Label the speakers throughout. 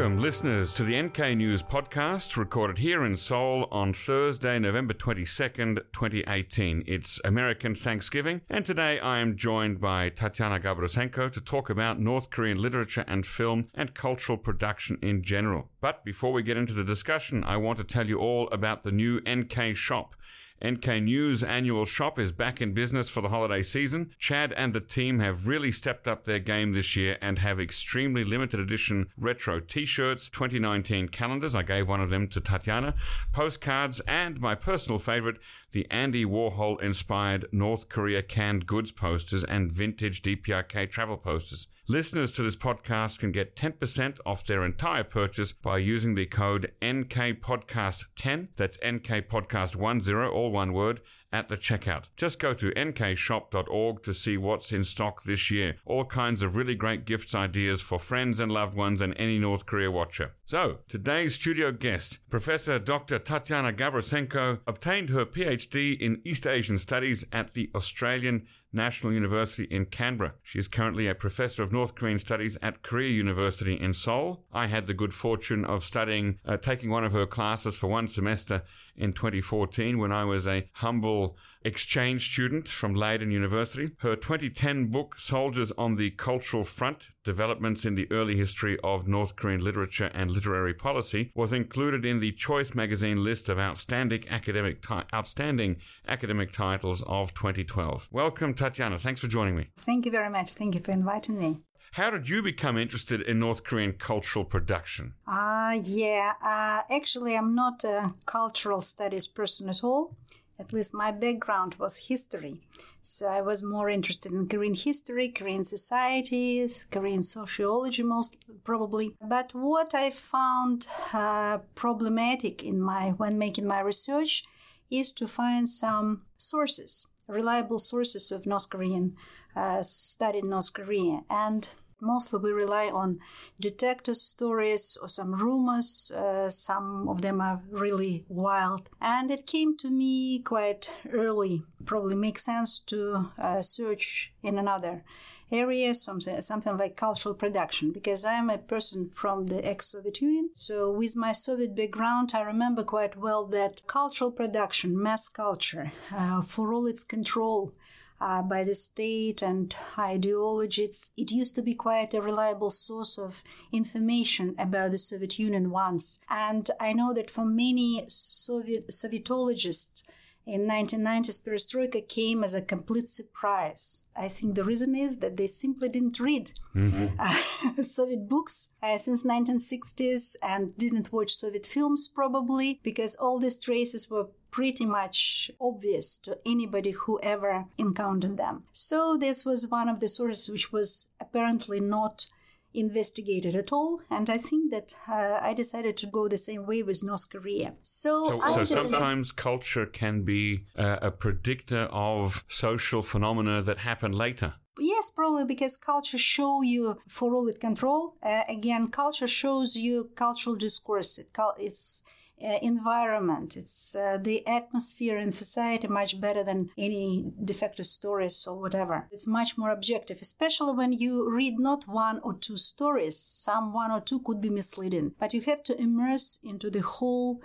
Speaker 1: Welcome, listeners, to the NK News podcast, recorded here in Seoul on Thursday, November 22nd, 2018. It's American Thanksgiving, and today I am joined by Tatiana Gabroussenko to talk about North Korean literature and film and cultural production in general. But before we get into the discussion, I want to tell you all about the new NK shop. NK News annual shop is back in business for the holiday season. Chad and the team have really stepped up their game this year and have extremely limited edition retro t-shirts, 2019 calendars, I gave one of them to Tatiana, postcards, and my personal favorite, the Andy Warhol inspired North Korea canned goods posters and vintage DPRK travel posters. Listeners to this podcast can get 10% off their entire purchase by using the code NKPodcast10. That's NKPodcast10, all one word, at the checkout. Just go to nkshop.org to see what's in stock this year. All kinds of really great gifts ideas for friends and loved ones and any North Korea watcher. So, today's studio guest, Professor Dr. Tatiana Gabroussenko, obtained her PhD in East Asian Studies at the Australian National University in Canberra. She is currently a professor of North Korean studies at Korea University in Seoul. I had the good fortune of studying, uh, taking one of her classes for one semester in 2014 when I was a humble exchange student from Leiden University. Her 2010 book, Soldiers on the Cultural Front Developments in the Early History of North Korean Literature and Literary Policy, was included in the Choice magazine list of outstanding academic, ti- outstanding academic titles of 2012. Welcome, Tatiana. Thanks for joining me.
Speaker 2: Thank you very much. Thank you for inviting me.
Speaker 1: How did you become interested in North Korean cultural production?
Speaker 2: Uh, yeah, uh, actually, I'm not a cultural studies person at all. At least my background was history. So I was more interested in Korean history, Korean societies, Korean sociology, most probably. But what I found uh, problematic in my when making my research is to find some sources, reliable sources of North Korean uh, study North Korea, and mostly we rely on defector stories or some rumors. Uh, some of them are really wild. And it came to me quite early. Probably makes sense to uh, search in another area, something, something like cultural production, because I am a person from the ex-Soviet Union. So with my Soviet background, I remember quite well that cultural production, mass culture, uh, for all its control uh, by the state and ideology. It's, it used to be quite a reliable source of information about the Soviet Union once. And I know that for many Soviet Sovietologists, in 1990s, perestroika came as a complete surprise. I think the reason is that they simply didn't read mm-hmm. uh, Soviet books uh, since 1960s and didn't watch Soviet films probably because all these traces were pretty much obvious to anybody who ever encountered them. So this was one of the sources which was apparently not investigated at all. And I think that uh, I decided to go the same way with North Korea.
Speaker 1: So, so, so sometimes culture can be uh, a predictor of social phenomena that happen later.
Speaker 2: Yes, probably because culture show you for all it control. Uh, again, culture shows you cultural discourse. It, it's uh, environment. It's uh, the atmosphere in society much better than any de facto stories or whatever. It's much more objective, especially when you read not one or two stories. Some one or two could be misleading, but you have to immerse into the whole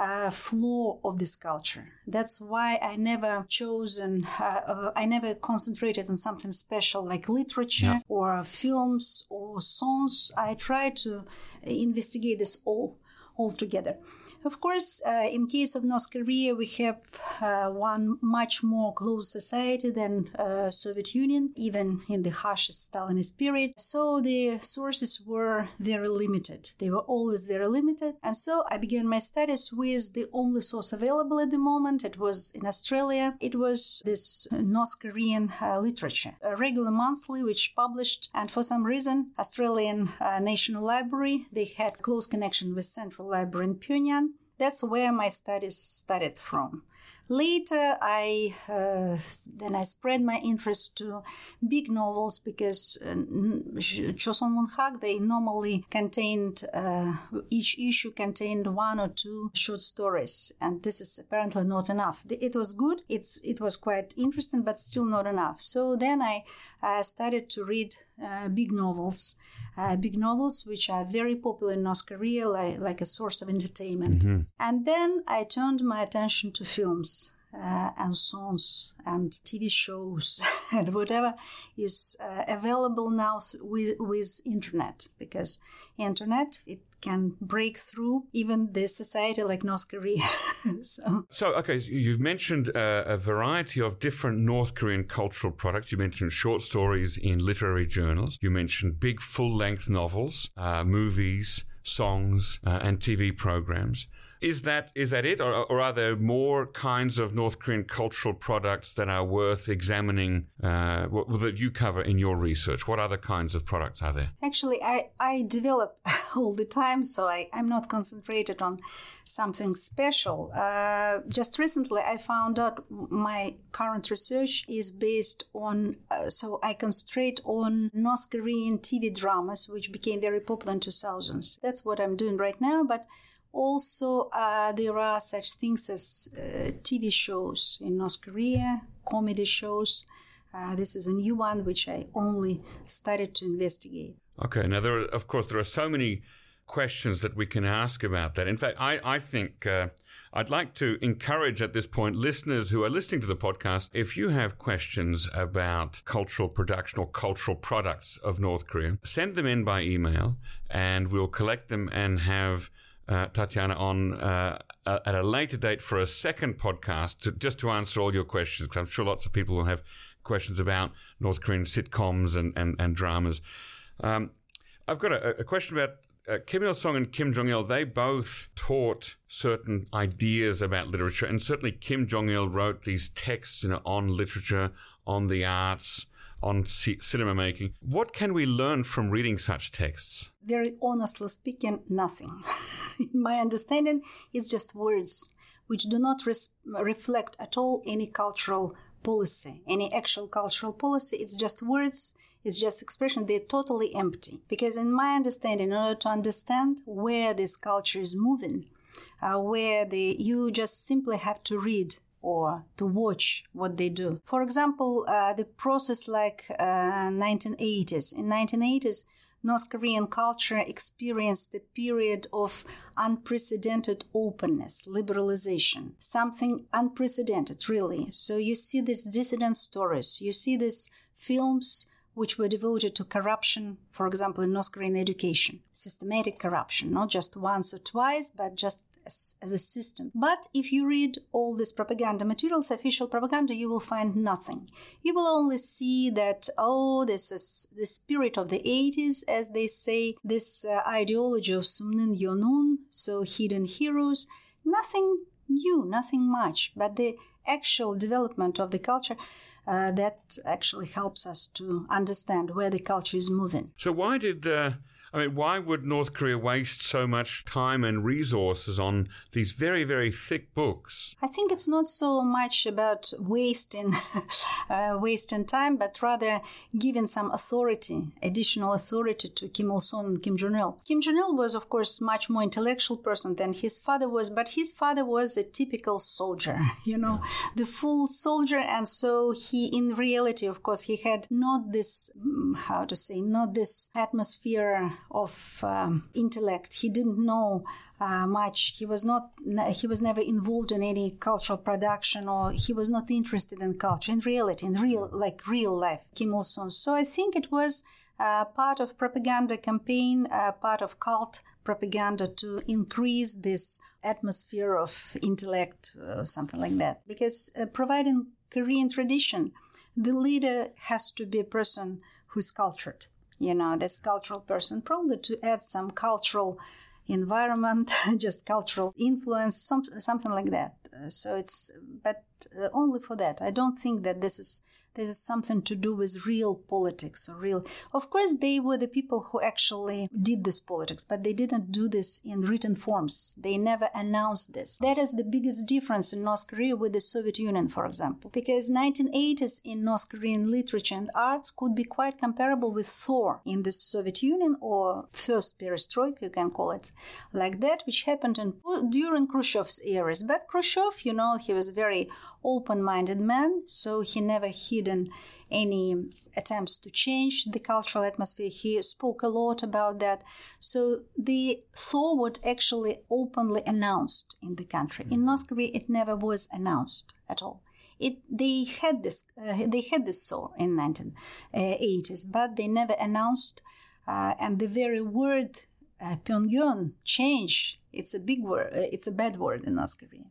Speaker 2: uh, flow of this culture. That's why I never chosen, uh, uh, I never concentrated on something special like literature yeah. or films or songs. I try to investigate this all all together. Of course, uh, in case of North Korea, we have uh, one much more closed society than uh, Soviet Union, even in the harshest Stalinist period. So the sources were very limited. They were always very limited. And so I began my studies with the only source available at the moment. It was in Australia. It was this North Korean uh, literature, a regular monthly, which published. And for some reason, Australian uh, National Library, they had close connection with Central Library in Pyongyang that's where my studies started from. Later, I uh, then I spread my interest to big novels because uh, Choson Munhak they normally contained uh, each issue contained one or two short stories, and this is apparently not enough. It was good, it's it was quite interesting, but still not enough. So then I, I started to read big novels. Uh, big novels which are very popular in North Korea, like, like a source of entertainment.
Speaker 1: Mm-hmm.
Speaker 2: And then I turned my attention to films uh, and songs and TV shows and whatever is uh, available now with, with internet because internet it can break through even the society like North Korea. so.
Speaker 1: so, okay, you've mentioned uh, a variety of different North Korean cultural products. You mentioned short stories in literary journals. You mentioned big full length novels, uh, movies, songs, uh, and TV programs. Is that is that it, or, or, are there more kinds of North Korean cultural products that are worth examining uh, that you cover in your research? What other kinds of products are there?
Speaker 2: Actually, I I develop all the time, so I I'm not concentrated on something special. Uh, just recently, I found out my current research is based on, uh, so I concentrate on North Korean TV dramas, which became very popular in 2000s. That's what I'm doing right now, but also, uh, there are such things as uh, TV shows in North Korea, comedy shows. Uh, this is a new one which I only started to investigate.
Speaker 1: Okay, now there are, of course, there are so many questions that we can ask about that. In fact, I, I think uh, I'd like to encourage at this point listeners who are listening to the podcast if you have questions about cultural production or cultural products of North Korea, send them in by email and we'll collect them and have uh, Tatiana on uh, at a later date for a second podcast to, just to answer all your questions because I'm sure lots of people will have questions about North Korean sitcoms and, and, and dramas. Um, I've got a, a question about uh, Kim Il sung and Kim Jong il. They both taught certain ideas about literature, and certainly Kim Jong il wrote these texts you know, on literature, on the arts, on c- cinema making. What can we learn from reading such texts?
Speaker 2: Very honestly speaking, nothing. In my understanding, it's just words which do not res- reflect at all any cultural policy, any actual cultural policy. It's just words, it's just expression. They're totally empty. Because, in my understanding, in order to understand where this culture is moving, uh, where the, you just simply have to read or to watch what they do. For example, uh, the process like uh, 1980s. In 1980s, North Korean culture experienced a period of unprecedented openness, liberalization, something unprecedented, really. So you see these dissident stories, you see these films which were devoted to corruption, for example, in North Korean education, systematic corruption, not just once or twice, but just as, as a system. But if you read all these propaganda materials, official propaganda, you will find nothing. You will only see that, oh, this is the spirit of the 80s, as they say, this uh, ideology of Sumnin Yonun, so hidden heroes. Nothing new, nothing much, but the actual development of the culture. Uh, that actually helps us to understand where the culture is moving.
Speaker 1: So, why did uh, I mean, why would North Korea waste so much time and resources on these very, very thick books?
Speaker 2: I think it's not so much about wasting, uh, wasting time, but rather giving some authority, additional authority to Kim Il Sung and Kim Jong Il. Kim Jong Il was, of course, much more intellectual person than his father was, but his father was a typical soldier, you know, yeah. the full soldier, and so he, in reality, of course, he had not this, mm, how to say, not this atmosphere of um, intellect. He didn't know uh, much. He was not. He was never involved in any cultural production, or he was not interested in culture, in reality, in real like real life. Kim Il Sung. So I think it was uh, part of propaganda campaign, uh, part of cult propaganda to increase this atmosphere of intellect, uh, something like that. Because uh, providing Korean tradition, the leader has to be a person who's cultured you know, this cultural person, probably to add some cultural environment, just cultural influence, some, something like that. Uh, so it's, but uh, only for that. I don't think that this is this is something to do with real politics or real. Of course, they were the people who actually did this politics, but they didn't do this in written forms. They never announced this. That is the biggest difference in North Korea with the Soviet Union, for example, because 1980s in North Korean literature and arts could be quite comparable with Thaw in the Soviet Union or first perestroika, you can call it like that, which happened in, during Khrushchev's eras. But Khrushchev, you know, he was a very open-minded man, so he never hid any attempts to change the cultural atmosphere. He spoke a lot about that. So the Thaw actually openly announced in the country. In North Korea, it never was announced at all. It, they had this uh, they had this Thaw in 1980s, but they never announced. Uh, and the very word uh, Pyongyang change it's a big word uh, it's a bad word in North Korea.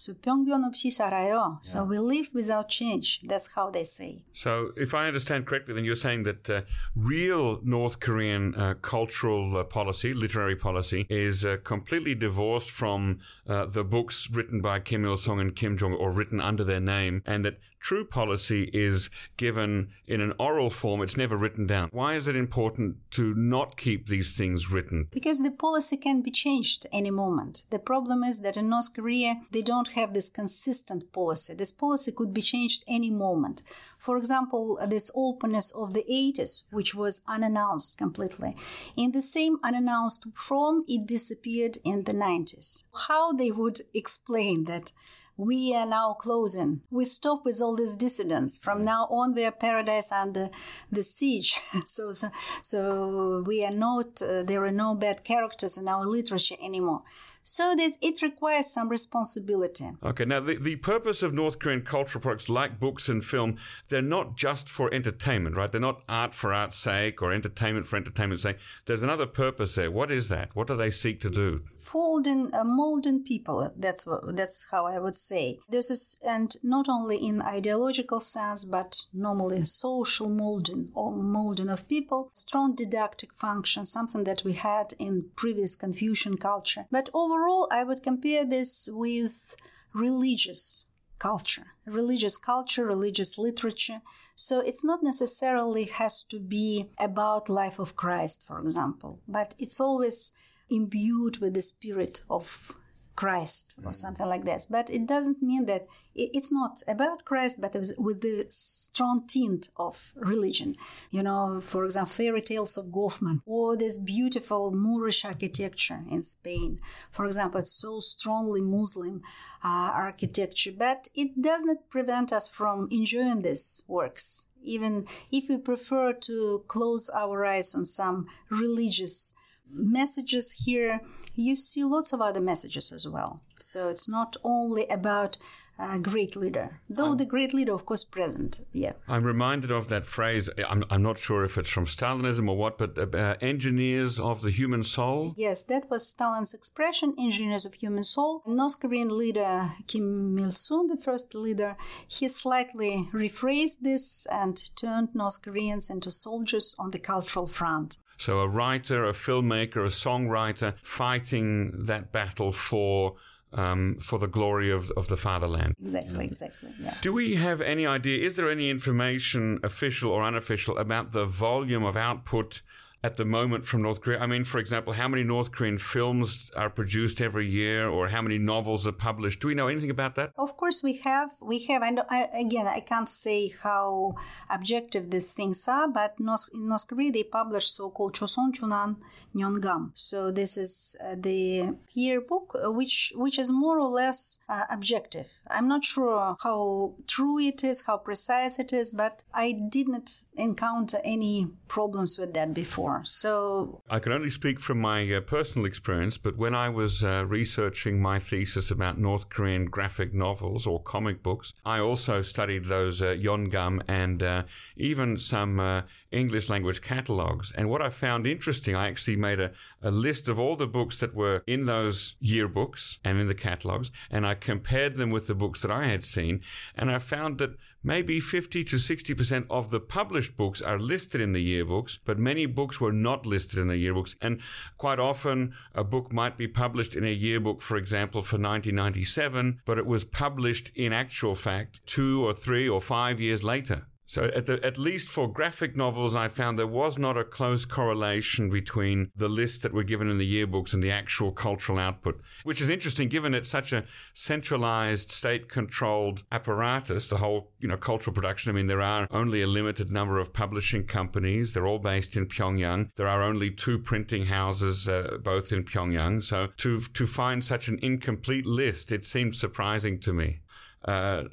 Speaker 2: So Pyongyang 없이 살아요. So we live without change. That's how they say.
Speaker 1: So if I understand correctly, then you're saying that uh, real North Korean uh, cultural uh, policy, literary policy, is uh, completely divorced from uh, the books written by Kim Il Sung and Kim Jong, or written under their name, and that true policy is given in an oral form. It's never written down. Why is it important to not keep these things written?
Speaker 2: Because the policy can be changed any moment. The problem is that in North Korea, they don't have this consistent policy. This policy could be changed any moment. For example, this openness of the 80s, which was unannounced completely. In the same unannounced form, it disappeared in the 90s. How they would explain that we are now closing. We stop with all these dissidents. From now on, we are paradise under the siege. so, so we are not, uh, there are no bad characters in our literature anymore so that it requires some responsibility.
Speaker 1: Okay, now the, the purpose of North Korean cultural products like books and film, they're not just for entertainment, right? They're not art for art's sake or entertainment for entertainment's sake. There's another purpose there. What is that? What do they seek to do?
Speaker 2: Folding, uh, molding people. That's what, that's how I would say. This is, and not only in ideological sense, but normally social molding or molding of people. Strong didactic function, something that we had in previous Confucian culture. But overall, I would compare this with religious culture, religious culture, religious literature. So it's not necessarily has to be about life of Christ, for example, but it's always imbued with the spirit of Christ or mm. something like this. But it doesn't mean that it's not about Christ, but with the strong tint of religion. You know, for example, fairy tales of Goffman or this beautiful Moorish architecture in Spain. For example, it's so strongly Muslim uh, architecture, but it does not prevent us from enjoying these works, even if we prefer to close our eyes on some religious messages here you see lots of other messages as well. So it's not only about a great leader, though the great leader, of course, present. Yeah.
Speaker 1: I'm reminded of that phrase. I'm, I'm not sure if it's from Stalinism or what, but uh, engineers of the human soul.
Speaker 2: Yes, that was Stalin's expression, engineers of human soul. North Korean leader Kim Il sung, the first leader, he slightly rephrased this and turned North Koreans into soldiers on the cultural front.
Speaker 1: So a writer, a filmmaker, a songwriter fighting that battle for um, for the glory of, of the fatherland.
Speaker 2: Exactly, exactly. Yeah.
Speaker 1: Do we have any idea? Is there any information, official or unofficial, about the volume of output at the moment from North Korea? I mean, for example, how many North Korean films are produced every year, or how many novels are published? Do we know anything about that?
Speaker 2: Of course, we have. We have. And again, I can't say how objective these things are, but in North Korea they publish so-called Choson Chungang Nyongam. So this is uh, the yearbook, uh, which which is more or less uh, objective. I'm not sure how true it is, how precise it is, but I didn't encounter any problems with that before. So
Speaker 1: I can only speak from my uh, personal experience, but when I was uh, researching my thesis about North Korean graphic novels or comic books, I also studied those uh, Yongam and uh, even some uh, English language catalogs. And what I found interesting, I actually made a, a list of all the books that were in those yearbooks and in the catalogs, and I compared them with the books that I had seen, and I found that maybe 50 to 60% of the published books are listed in the yearbooks, but many books were not listed in the yearbooks. And quite often, a book might be published in a yearbook, for example, for 1997, but it was published in actual fact two or three or five years later. So, at, the, at, least for graphic novels, I found there was not a close correlation between the lists that were given in the yearbooks and the actual cultural output, which is interesting given it's such a centralized, state controlled apparatus, the whole you know, cultural production. I mean, there are only a limited number of publishing companies. They're all based in Pyongyang. There are only two printing houses, uh, both in Pyongyang. So, to, to find such an incomplete list, it seemed surprising to me. Uh,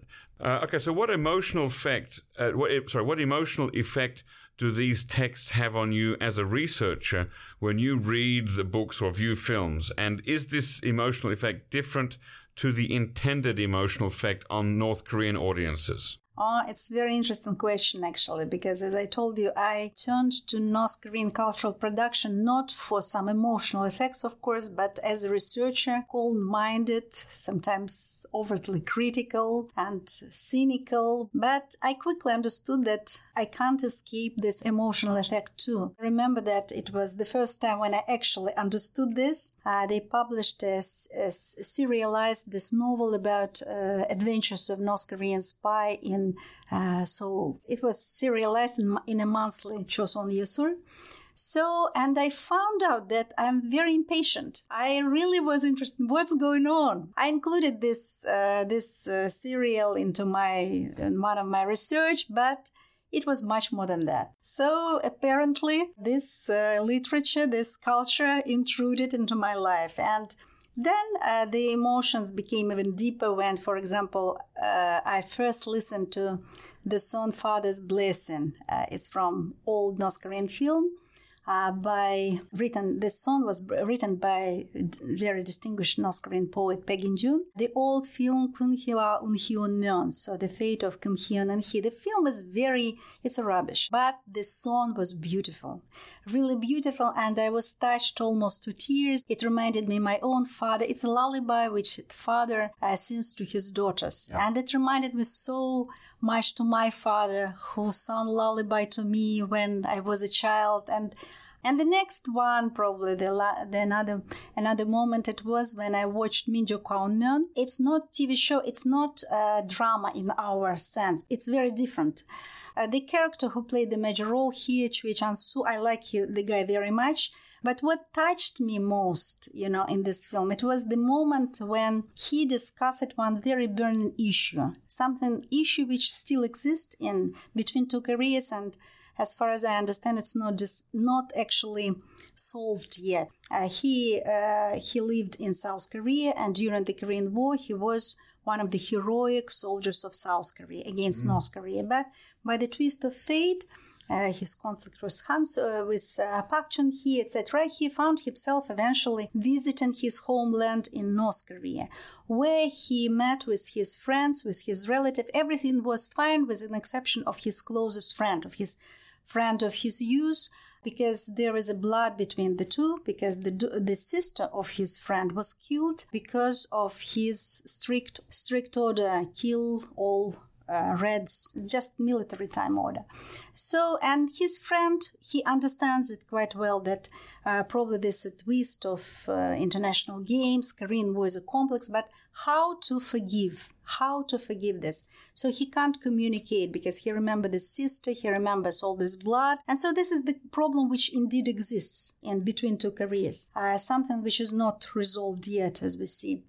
Speaker 1: Uh, okay, so what emotional effect? Uh, what, sorry, what emotional effect do these texts have on you as a researcher when you read the books or view films? And is this emotional effect different to the intended emotional effect on North Korean audiences?
Speaker 2: Oh, it's a very interesting question, actually, because as I told you, I turned to North Korean cultural production not for some emotional effects, of course, but as a researcher, cold minded, sometimes overtly critical and cynical. But I quickly understood that I can't escape this emotional effect too. I remember that it was the first time when I actually understood this. Uh, they published a, a, serialized this novel about uh, adventures of North Korean spy in in uh, Seoul. It was serialized in, in a monthly Choson Yesul. So, and I found out that I'm very impatient. I really was interested in what's going on. I included this uh, this uh, serial into my in one of my research, but it was much more than that. So apparently, this uh, literature, this culture, intruded into my life, and then uh, the emotions became even deeper when, for example, uh, I first listened to the song Father's Blessing. Uh, it's from old North Korean film. Uh, by written this song was written by very distinguished North Korean poet Baek In-jun. The old film Kun Hwa Un Hyun Myeon, so the fate of Kim Hyun and He. The film is very it's a rubbish, but the song was beautiful really beautiful and I was touched almost to tears. It reminded me my own father. It's a lullaby which father uh, sings to his daughters. Yeah. And it reminded me so much to my father who sung lullaby to me when I was a child and and the next one, probably the, la- the another another moment, it was when I watched Minjo Kwaunmyeon. It's not TV show. It's not uh, drama in our sense. It's very different. Uh, the character who played the major role here, Choi Chan-soo, I like he, the guy very much. But what touched me most, you know, in this film, it was the moment when he discussed one very burning issue, something issue which still exists in between two Koreas, and as far as I understand, it's not just not actually solved yet. Uh, he uh, he lived in South Korea, and during the Korean War, he was one of the heroic soldiers of South Korea against mm. North Korea. But by the twist of fate, his conflict with Hans, uh, with uh, Park Chung-hee, etc., he found himself eventually visiting his homeland in North Korea, where he met with his friends, with his relative. Everything was fine, with an exception of his closest friend, of his friend of his youth, because there is a blood between the two because the the sister of his friend was killed because of his strict strict order kill all uh, Reds, just military time order. So, and his friend, he understands it quite well that uh, probably this twist of uh, international games, Korean war is a complex, but how to forgive, how to forgive this. So he can't communicate because he remembers his sister, he remembers all this blood. And so this is the problem which indeed exists in between two Koreas, uh, something which is not resolved yet, as we see.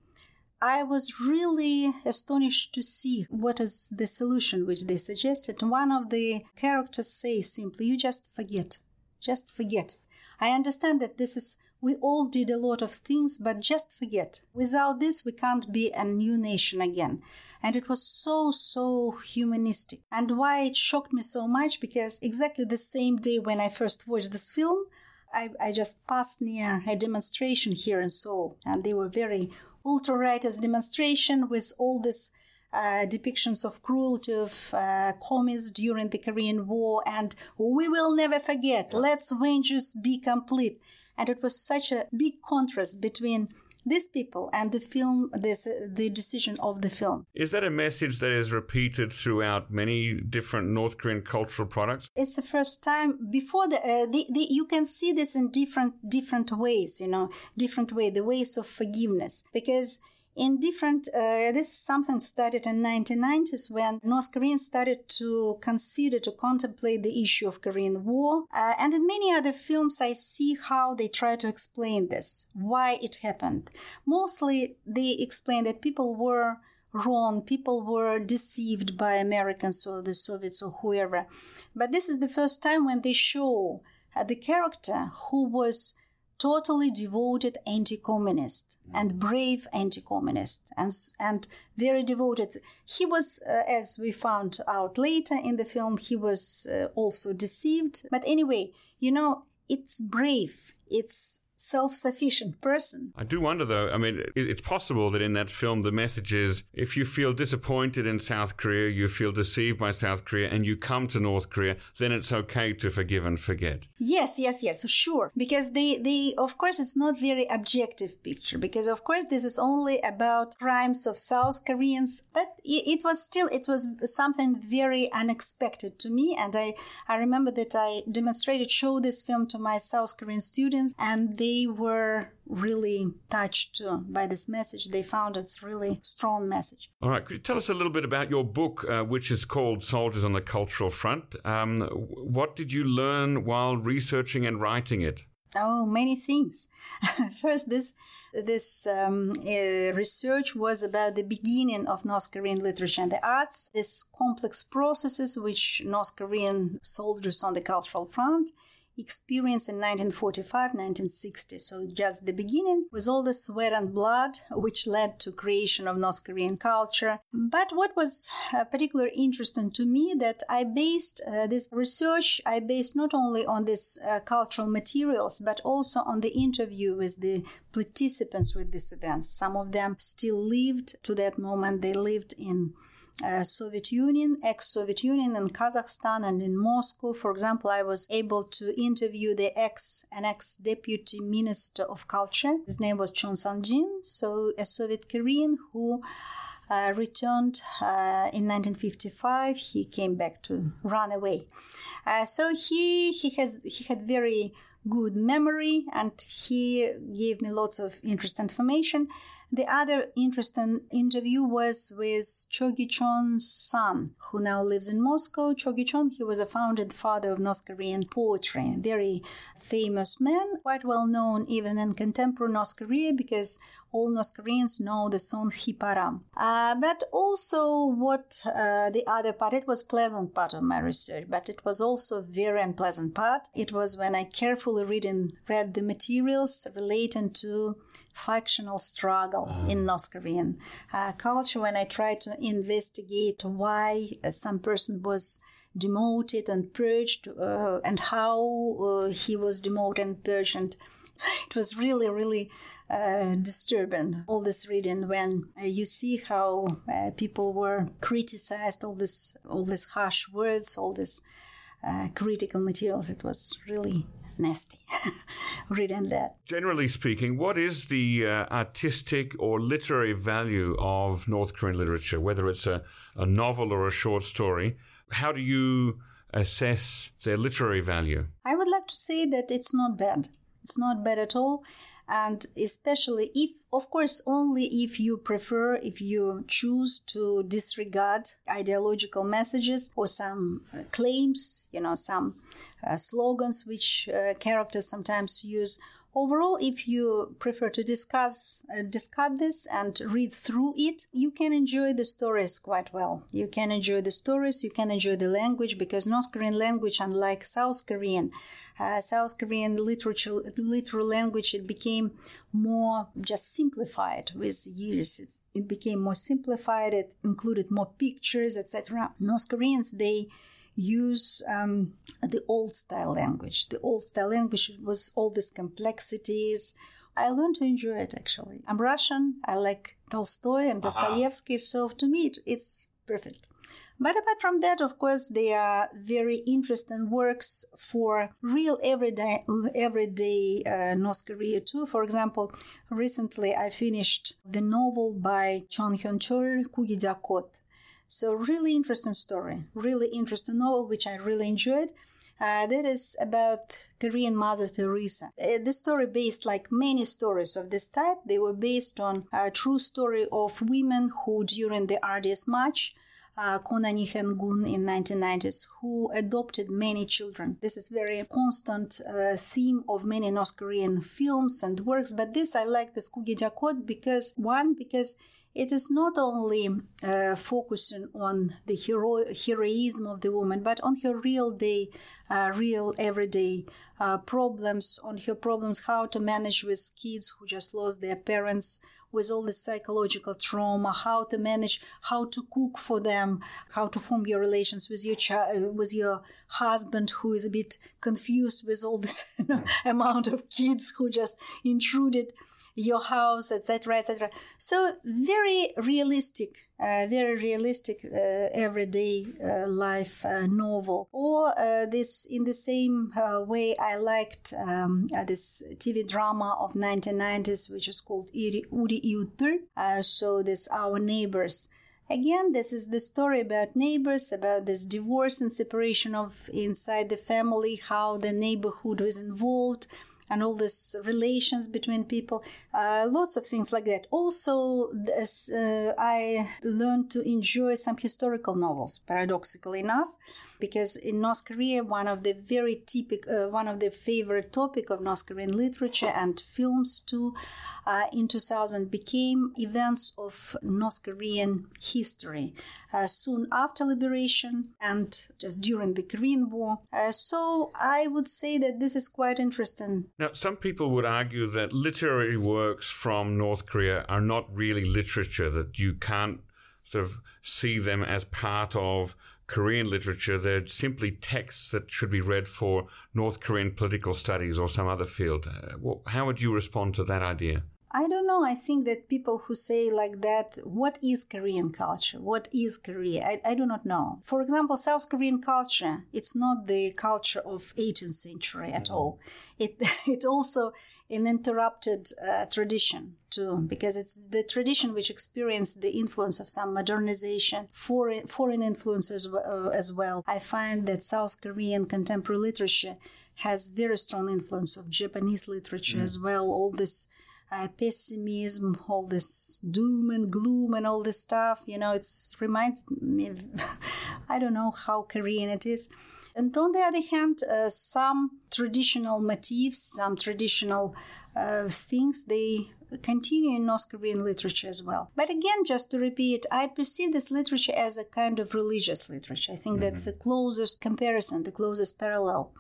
Speaker 2: I was really astonished to see what is the solution which they suggested. One of the characters says simply, You just forget. Just forget. I understand that this is, we all did a lot of things, but just forget. Without this, we can't be a new nation again. And it was so, so humanistic. And why it shocked me so much, because exactly the same day when I first watched this film, I, I just passed near a demonstration here in Seoul, and they were very ultra rightist demonstration with all these uh, depictions of cruelty of uh, commies during the Korean War, and we will never forget. Let's vengeance be complete. And it was such a big contrast between these people and the film this the decision of the film.
Speaker 1: Is that a message that is repeated throughout many different north korean cultural products?
Speaker 2: It's the first time before the, uh, the, the, you can see this in different different ways you know different way the ways of forgiveness. Because in different uh, this is something started in 1990s when north koreans started to consider to contemplate the issue of korean war. Uh, and in many other films i see how they try to explain this why it happened. Mostly they explain that people were wrong people were deceived by americans or the soviets or whoever. But this is the first time when they show uh, the character who was totally devoted anti-communist and brave anti-communist and and very devoted. He was uh, as we found out later in the film he was uh, also deceived. But anyway you know it's brave. It's self-sufficient person.
Speaker 1: I do wonder, though. I mean, it's possible that in that film the message is: if you feel disappointed in South Korea, you feel deceived by South Korea, and you come to North Korea, then it's okay to forgive and forget.
Speaker 2: Yes, yes, yes, sure. Because they, they, of course, it's not very objective picture. Because of course, this is only about crimes of South Koreans, but it, it was still it was something very unexpected to me, and I I remember that I demonstrated show this film to my South Korean students, and they were really touched by this message. They found it's really strong message.
Speaker 1: All right, could you tell us a little bit about your book, uh, which is called Soldiers on the Cultural Front? Um, what did you learn while researching and writing it?
Speaker 2: Oh, many things. First, this this um, uh, research was about the beginning of North Korean literature and the arts, these complex processes which North Korean soldiers on the cultural front experience in 1945-1960 so just the beginning with all the sweat and blood which led to creation of north korean culture. But what was uh, particularly interesting to me that i based uh, this research i based not only on these uh, cultural materials but also on the interview with the participants with these events. Some of them still lived to that moment. They lived in uh, Soviet Union, ex-Soviet Union, in Kazakhstan and in Moscow. For example, I was able to interview the ex and ex-deputy minister of culture. His name was Chun Sang-jin, so a Soviet Korean who uh, returned uh, in 1955. He came back to run away. Uh, so he he has he had very good memory and he gave me lots of interesting information. The other interesting interview was with Cho Gi-chon's son, who now lives in Moscow. Cho Gi-chon, he was a founding father of North Korean poetry, very famous man, quite well known even in contemporary North Korea because all North Koreans know the song Hwiparam. Uh, but also what uh, the other part, it was pleasant part of my research, but it was also very unpleasant part. It was when I carefully read and read the materials relating to factional struggle uh. in North Korean uh, culture when I tried to investigate why uh, some person was demoted and purged uh, and how uh, he was demoted and purged. And it was really, really uh, disturbing all this reading when you see how people were criticized, all this, all these harsh words, all this critical materials. It was really nasty reading that.
Speaker 1: Generally speaking, what is the uh, artistic or literary value of North Korean literature, whether it's a, a novel or a short story? How do you assess their literary value?
Speaker 2: I would like to say that it's not bad. It's not bad at all and especially if of course only if you prefer if you choose to disregard ideological messages or some claims you know some uh, slogans which uh, characters sometimes use Overall, if you prefer to discuss uh, discuss this and read through it, you can enjoy the stories quite well. You can enjoy the stories, you can enjoy the language because North Korean language, unlike South Korean, uh, South Korean literature, literal language, it became more just simplified with years. It's, it became more simplified. It included more pictures, etc. North Koreans they use um, the old style language. The old style language was all these complexities. I learned to enjoy it actually. I'm Russian. I like Tolstoy and Dostoevsky, uh-huh. so to me it, it's perfect. But apart from that, of course, they are very interesting works for real everyday everyday uh, North Korea too. For example, recently I finished the novel by Chon Hyun Chol, Kugi Jakot. So really interesting story, really interesting novel, which I really enjoyed. Uh, that is about Korean Mother Teresa. Uh, the story based, like many stories of this type, they were based on a true story of women who, during the Arduous march, uh, Konanui Haenggun in 1990s, who adopted many children. This is very constant uh, theme of many North Korean films and works. But this I like the Kugi Jakot because one because it is not only uh, focusing on the hero- heroism of the woman, but on her real day, uh, real everyday uh, problems, on her problems, how to manage with kids who just lost their parents, with all the psychological trauma, how to manage, how to cook for them, how to form your relations with your child, uh, with your husband who is a bit confused with all this amount of kids who just intruded your house, etc., etc. So very realistic, uh, very realistic uh, everyday uh, life uh, novel. Or uh, this, in the same uh, way, I liked um, this TV drama of 1990s, which is called Uri Utur. so this Our Neighbors. Again, this is the story about neighbors, about this divorce and separation of inside the family, how the neighborhood was involved, and all these relations between people, uh, lots of things like that. Also, this, uh, I learned to enjoy some historical novels, paradoxically enough, because in North Korea, one of the very typical, uh, one of the favorite topic of North Korean literature and films too, uh, in 2000 became events of North Korean history uh, soon after liberation and just during the Korean War. So I would say that this is quite interesting.
Speaker 1: Now, some people would argue that literary works from North Korea are not really literature, that you can't sort of see them as part of Korean literature. They're simply texts that should be read for North Korean political studies or some other field. Uh, how would you respond to that idea?
Speaker 2: I don't know. I think that people who say like that, what is Korean culture? What is Korea? I, I do not know. For example, South Korean culture, it's not the culture of 18th century at mm-hmm. all. It, it also an interrupted uh, tradition too, because it's the tradition which experienced the influence of some modernization, foreign, foreign influences uh, as well. I find that South Korean contemporary literature has very strong influence of Japanese literature mm. as well. All this uh, pessimism, all this doom and gloom and all this stuff. You know, it's reminds me, I don't know how Korean it is. And on the other hand, uh, some traditional motifs, some traditional uh, things, they continue in North Korean literature as well. But again, just to repeat, I perceive this literature as a kind of religious literature. I think mm-hmm. that's the closest comparison, the closest parallel.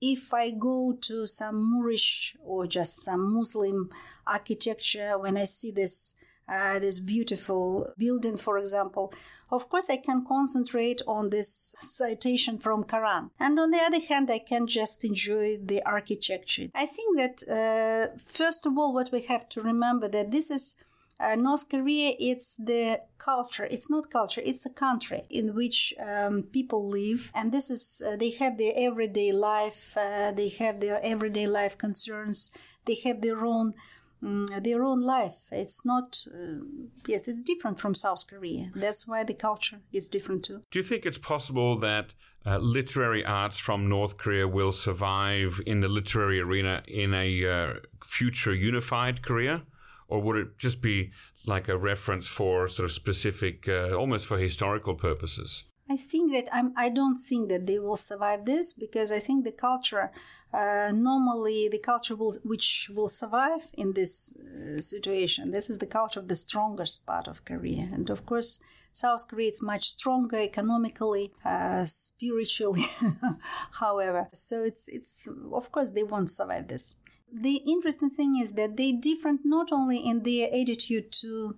Speaker 2: If I go to some Moorish or just some Muslim architecture, when I see this uh, this beautiful building, for example, of course I can concentrate on this citation from Quran. And on the other hand, I can just enjoy the architecture. I think that uh, first of all, what we have to remember that this is uh, North Korea, it's the culture. It's not culture. It's a country in which um, people live, and this is uh, they have their everyday life. Uh, they have their everyday life concerns. They have their own Mm, their own life. It's not, uh, yes, it's different from South Korea. That's why the culture is different too.
Speaker 1: Do you think it's possible that uh, literary arts from North Korea will survive in the literary arena in a uh, future unified Korea? Or would it just be like a reference for sort of specific, uh, almost for historical purposes?
Speaker 2: I think that I'm, I don't think that they will survive this because I think the culture uh, normally the culture will, which will survive in this uh, situation. This is the culture of the strongest part of Korea, and of course. South Korea is much stronger economically, uh, spiritually, however. So it's it's of course they won't survive this. The interesting thing is that they different not only in their attitude to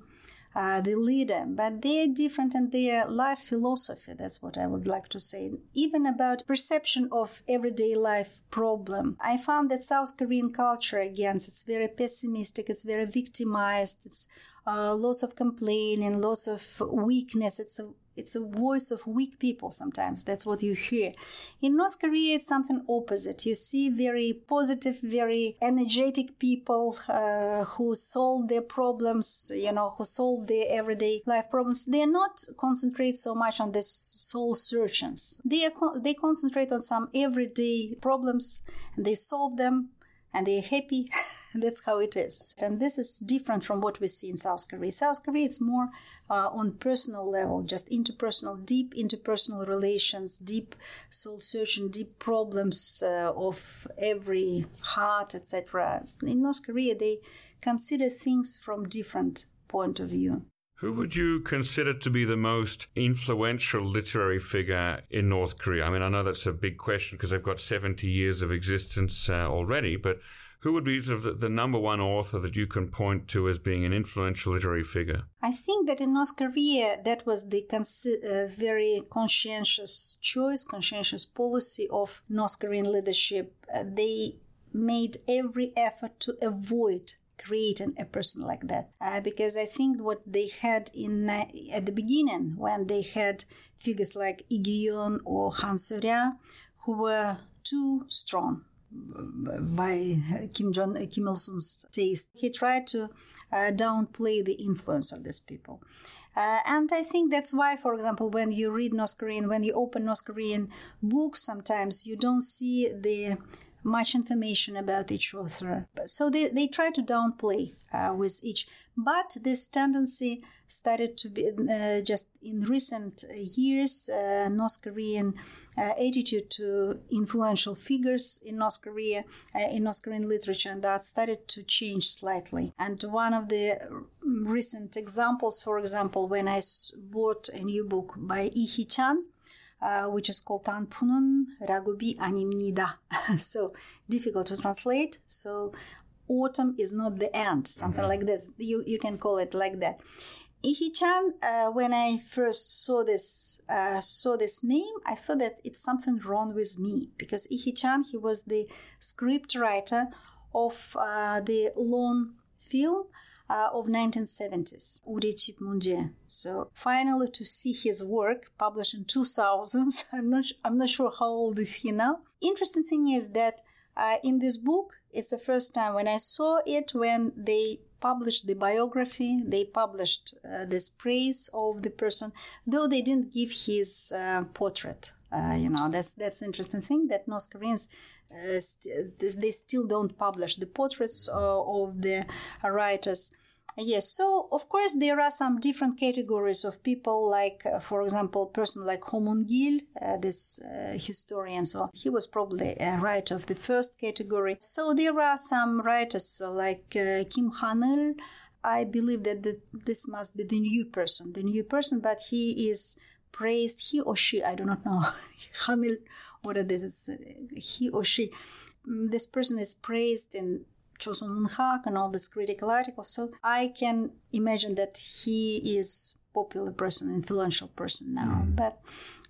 Speaker 2: uh, the leader, but they're different in their life philosophy. That's what I would like to say. Even about perception of everyday life problem. I found that South Korean culture, again, it's very pessimistic, it's very victimized, it's uh, lots of complaining, lots of weakness. It's a it's a voice of weak people sometimes. That's what you hear. In North Korea, it's something opposite. You see very positive, very energetic people uh, who solve their problems, you know, who solve their everyday life problems. They're not concentrate so much on the soul searchings. They, are, they concentrate on some everyday problems and they solve them and they're happy. That's how it is. And this is different from what we see in South Korea. South Korea, it's more uh, on personal level, just interpersonal, deep interpersonal relations, deep soul searching, deep problems uh, of every heart, etc. In North Korea, they consider things from different point of view.
Speaker 1: Who would you consider to be the most influential literary figure in North Korea? I mean, I know that's a big question because they've got 70 years of existence uh, already, but who would be sort of the, number one author that you can point to as being an influential literary figure?
Speaker 2: I think that in North Korea, that was the uh, very conscientious choice, conscientious policy of North Korean leadership. Uh, they made every effort to avoid creating a person like that uh, because i think what they had in uh, at the beginning when they had figures like Gi-yeon or Han Seol-ya who were too strong by Kim Jong Kim Il Sung's taste. He tried to uh, downplay the influence of these people. Uh, and I think that's why, for example, when you read North Korean, when you open North Korean books, sometimes you don't see the much information about each author. So they, they try to downplay uh, with each. But this tendency started to be uh, just in recent years, uh, North Korean uh, attitude to influential figures in North Korea, uh, in North Korean literature, and that started to change slightly. And one of the recent examples, for example, when I bought a new book by Lee Hee-chan, uh, which is called Tanpunun Ragubi Animnida. so difficult to translate. So autumn is not the end, something mm-hmm. like this. You, you can call it like that. Lee Hee-chan, uh, when I first saw this uh, saw this name, I thought that it's something wrong with me because Lee Hee-chan he was the script writer of uh, the long film uh, of 1970s, Uri Chip Munje. So finally, to see his work published in 2000s. I'm not I'm not sure how old is he now. Interesting thing is that uh, in this book, it's the first time when I saw it when they published the biography, they published uh, this praise of the person, though they didn't give his uh, portrait. Uh, you know, that's that's interesting thing that North Koreans st- they still don't publish the portraits uh, of the writers. Yes, so of course there are some different categories of people, like uh, for example, person like Ho Moon-gil, uh, this uh, historian. So he was probably a writer of the first category. So there are some writers like uh, Kim Han-il. I believe that the, this must be the new person, the new person, but he is praised. He or she, I do not know, Han-il, what it is, he or she. Mm, this person is praised in Chosun Munhak and all these critical articles. So I can imagine that he is popular person, influential person now. Mm. But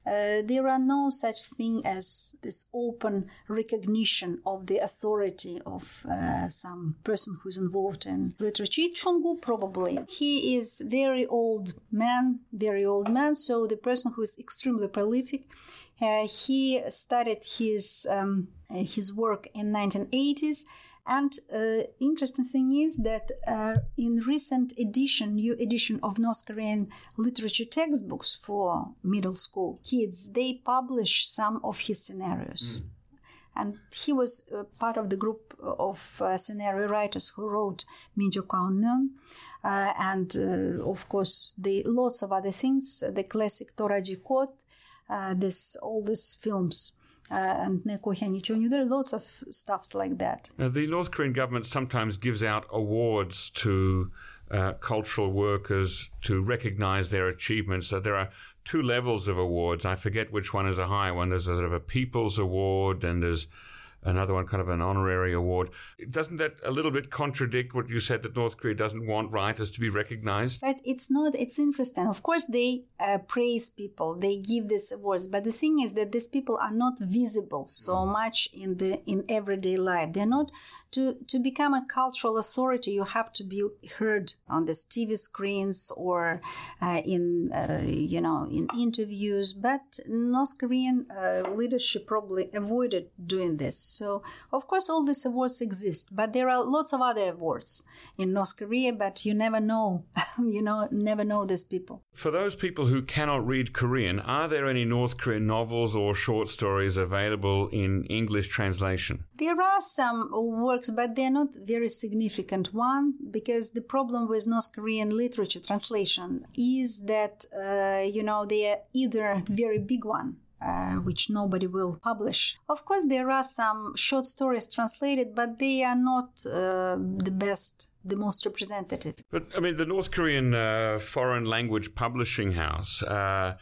Speaker 2: uh, there are no such thing as this open recognition of the authority of uh, some person who's involved in literature. Chungu probably. He is very old man, very old man. So the person who is extremely prolific. Uh, he started his um, his work in 1980s and uh, interesting thing is that uh, in recent edition, new edition of North Korean literature textbooks for middle school kids, they publish some of his scenarios. Mm. And he was uh, part of the group of uh, scenario writers who wrote Minjo Kaunmyeon. Uh, and uh, of course, the lots of other things, the classic Toraji Kot, this all these films uh, and Neko There are lots of stuffs like that.
Speaker 1: The North Korean government sometimes gives out awards to uh, cultural workers to recognize their achievements. So there are two levels of awards. I forget which one is a higher one. There's a sort of a People's Award, and there's another one kind of an honorary award. Doesn't that a little bit contradict what you said that North Korea doesn't want writers to be recognized?
Speaker 2: But it's not, it's interesting. Of course, they uh, praise people, they give these awards, but the thing is that these people are not visible so mm. much in the in everyday life. They're not to, to become a cultural authority, you have to be heard on these TV screens or uh, in, uh, you know, in interviews. But North Korean uh, leadership probably avoided doing this. So, of course, all these awards exist, but there are lots of other awards in North Korea, but you never know, you know, never know these people.
Speaker 1: For those people who cannot read Korean, are there any North Korean novels or short stories available in English translation?
Speaker 2: There are some works works, but they're not very significant ones because the problem with North Korean literature translation is that uh, you know they are either very big one uh, which nobody will publish. Of course, there are some short stories translated, but they are not uh, the best, the most representative.
Speaker 1: But I mean, the North Korean uh, foreign language publishing house. Uh,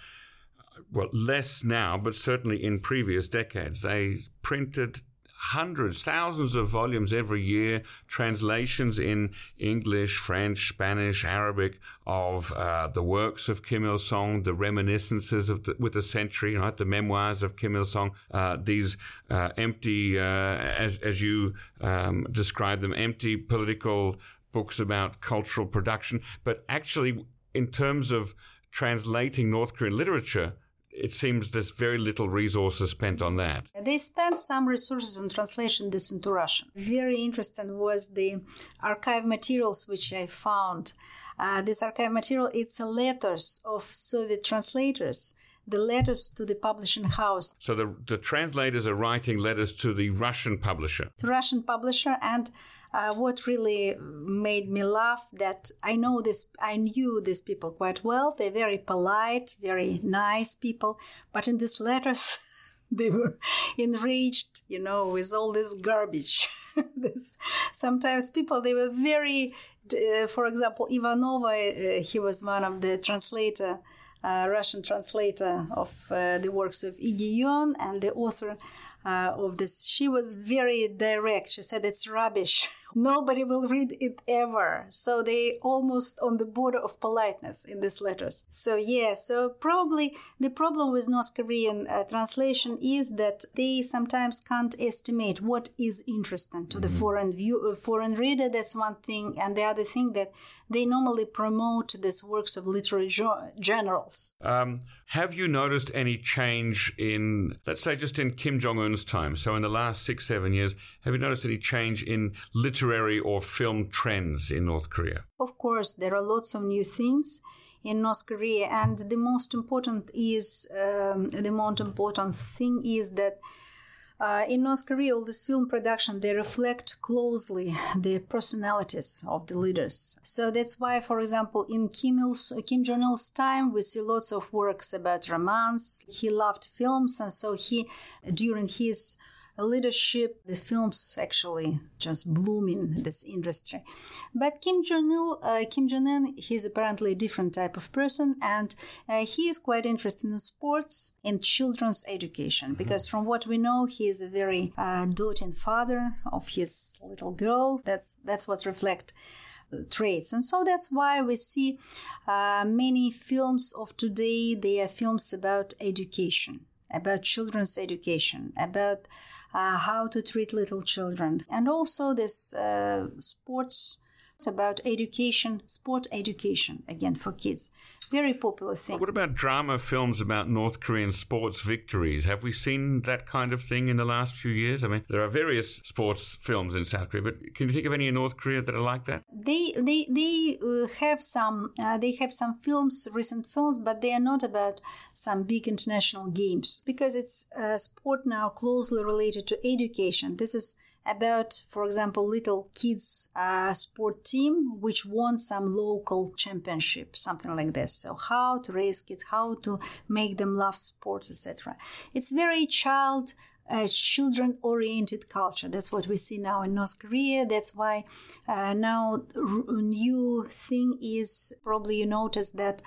Speaker 1: well, less now, but certainly in previous decades, they printed hundreds, thousands of volumes every year, translations in English, French, Spanish, Arabic of uh, the works of Kim Il Sung, the reminiscences of the, with the century, right, the memoirs of Kim Il Sung, uh, these uh, empty, uh, as, as you um, describe them, empty political books about cultural production. But actually, in terms of translating North Korean literature, it seems there's very little resources spent on that.
Speaker 2: They spent some resources on translation this into Russian. Very interesting was the archive materials which I found. Uh, this archive material, it's letters of Soviet translators the letters to the publishing house.
Speaker 1: So the, the translators are writing letters to the Russian publisher.
Speaker 2: To Russian publisher and uh, what really made me laugh that I know this, I knew these people quite well. They're very polite, very nice people, but in these letters, they were enraged, you know, with all this garbage. this, sometimes people they were very, uh, for example, Ivanova, uh, he was one of the translator. Uh, Russian translator of uh, the works of Igion and the author uh, of this. She was very direct. She said it's rubbish. Nobody will read it ever. So they almost on the border of politeness in these letters. So yeah, so probably the problem with North Korean uh, translation is that they sometimes can't estimate what is interesting to mm-hmm. the foreign view, uh, foreign reader. That's one thing, and the other thing that they normally promote these works of literary generals.
Speaker 1: Um, have you noticed any change in, let's say, just in Kim Jong Un's time? So, in the last six, seven years, have you noticed any change in literary or film trends in North Korea?
Speaker 2: Of course, there are lots of new things in North Korea, and the most important is um, the most important thing is that uh, in North Korea, all this film production, they reflect closely the personalities of the leaders. So that's why, for example, in Kim, Il's, Kim Jong-il's time, we see lots of works about romance. He loved films, and so he, during his leadership, the films actually just blooming this industry. But Kim Jong Il, uh, Kim Jong Un, he's apparently a different type of person, and uh, he is quite interested in sports and children's education. Mm-hmm. Because from what we know, he is a very uh, doting father of his little girl. That's that's what reflect traits and so that's why we see uh, many films of today they are films about education about children's education about uh, how to treat little children, and also this uh, sports about education, sport education again for kids. Very popular thing.
Speaker 1: What about drama films about North Korean sports victories? Have we seen that kind of thing in the last few years? I mean, there are various sports films in South Korea, but can you think of any in North Korea that are like that?
Speaker 2: They they they uh, have some uh, they have some films, recent films, but they are not about some big international games because it's uh, sport now closely related to education. This is about, for example, little kids uh, sport team which won some local championship, something like this. So how to raise kids, how to make them love sports, etc. It's very child uh, children oriented culture. That's what we see now in North Korea. That's why uh, now a new thing is probably you notice that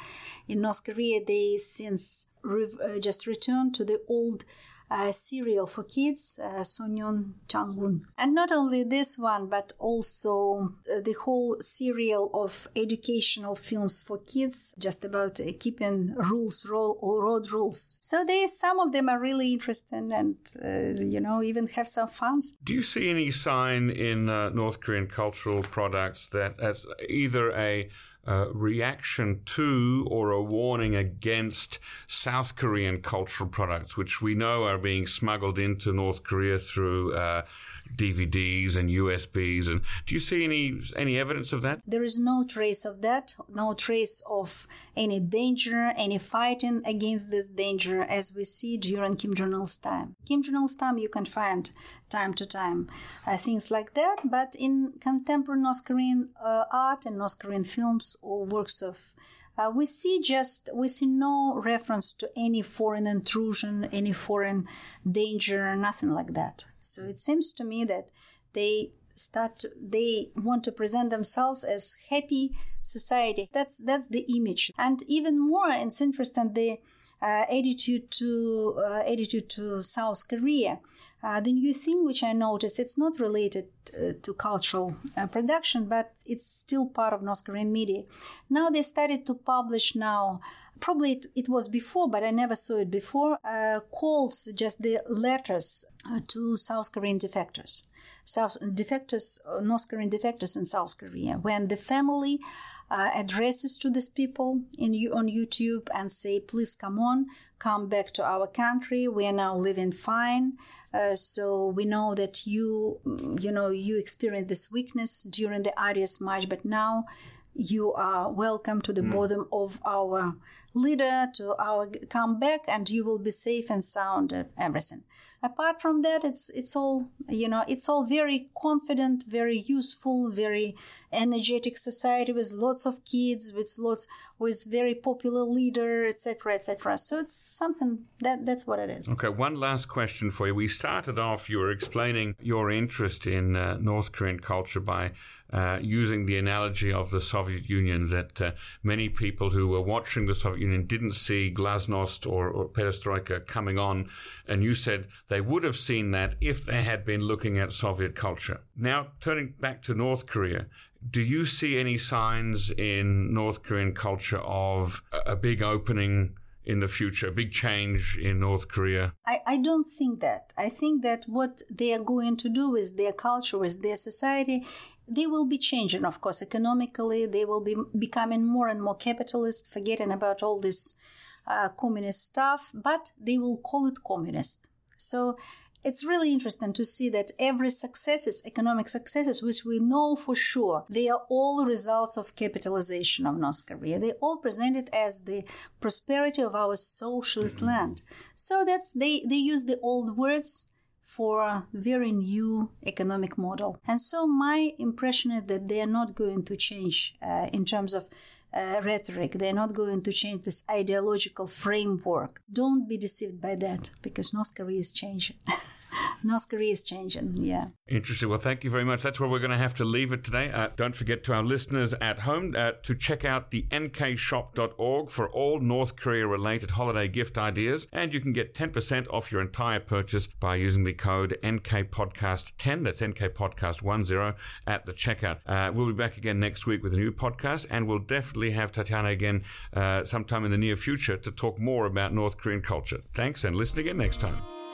Speaker 2: in North Korea they since re- uh, just returned to the old uh, serial for kids, uh, Sonyeon Changun. And not only this one, but also uh, the whole serial of educational films for kids, just about uh, keeping rules, road, rules. So they, some of them are really interesting and, uh, you know, even have some fun.
Speaker 1: Do you see any sign in uh, North Korean cultural products that as either a uh, reaction to or a warning against South Korean cultural products, which we know are being smuggled into North Korea through uh, DVDs and USBs. And do you see any any evidence of that?
Speaker 2: There is no trace of that. No trace of any danger, any fighting against this danger as we see during Kim Jong Il's time. Kim Jong Il's time, you can find time to time uh, things like that, but in contemporary North Korean uh, art and North Korean films or works of uh, we see just we see no reference to any foreign intrusion, any foreign danger, nothing like that. So it seems to me that they start to, they want to present themselves as happy society. That's that's the image, and even more, it's interesting the uh, attitude to uh, attitude to South Korea. Uh, the new thing which I noticed, it's not related uh, to cultural uh, production, but it's still part of North Korean media. Now they started to publish now, probably it, it was before, but I never saw it before, uh, calls, just the letters uh, to South Korean defectors. South defectors, uh, North Korean defectors in South Korea, when the family uh, addresses to these people in on YouTube and say, please come on, come back to our country. We are now living fine. Uh, so we know that you, you know, you experienced this weakness during the Arduous March, but now you are welcome to the mm. bottom of our leader to our comeback and you will be safe and sound and everything. Apart from that it's it's all you know it's all very confident very useful very energetic society with lots of kids with lots with very popular leader etc etc so it's something that that's what it is.
Speaker 1: Okay one last question for you. We started off you were explaining your interest in uh, north korean culture by uh, using the analogy of the Soviet Union that uh, many people who were watching the Soviet Union didn't see glasnost or, or, perestroika coming on, and you said they would have seen that if they had been looking at Soviet culture. Now, turning back to North Korea, do you see any signs in North Korean culture of a big opening? in the future, a big change in North Korea?
Speaker 2: I, I don't think that. I think that what they are going to do with their culture, with their society, they will be changing, of course, economically. They will be becoming more and more capitalist, forgetting about all this uh, communist stuff, but they will call it communist. So it's really interesting to see that every successes, economic successes, which we know for sure, they are all results of capitalization of North Korea. They all present it as the prosperity of our socialist mm-hmm. land. So that's they they use the old words for a very new economic model. And so my impression is that they are not going to change uh, in terms of uh, rhetoric. They're not going to change this ideological framework. Don't be deceived by that because North Korea is changing. North Korea is changing. Yeah.
Speaker 1: Interesting. Well, thank you very much. That's where we're going to have to leave it today. Uh, don't forget to our listeners at home uh, to check out the nkshop.org for all North Korea related holiday gift ideas. And you can get 10% off your entire purchase by using the code NKPodcast10. That's NKPodcast10 at the checkout. Uh, we'll be back again next week with a new podcast, and we'll definitely have Tatiana again uh, sometime in the near future to talk more about North Korean culture. Thanks, and listen again next time.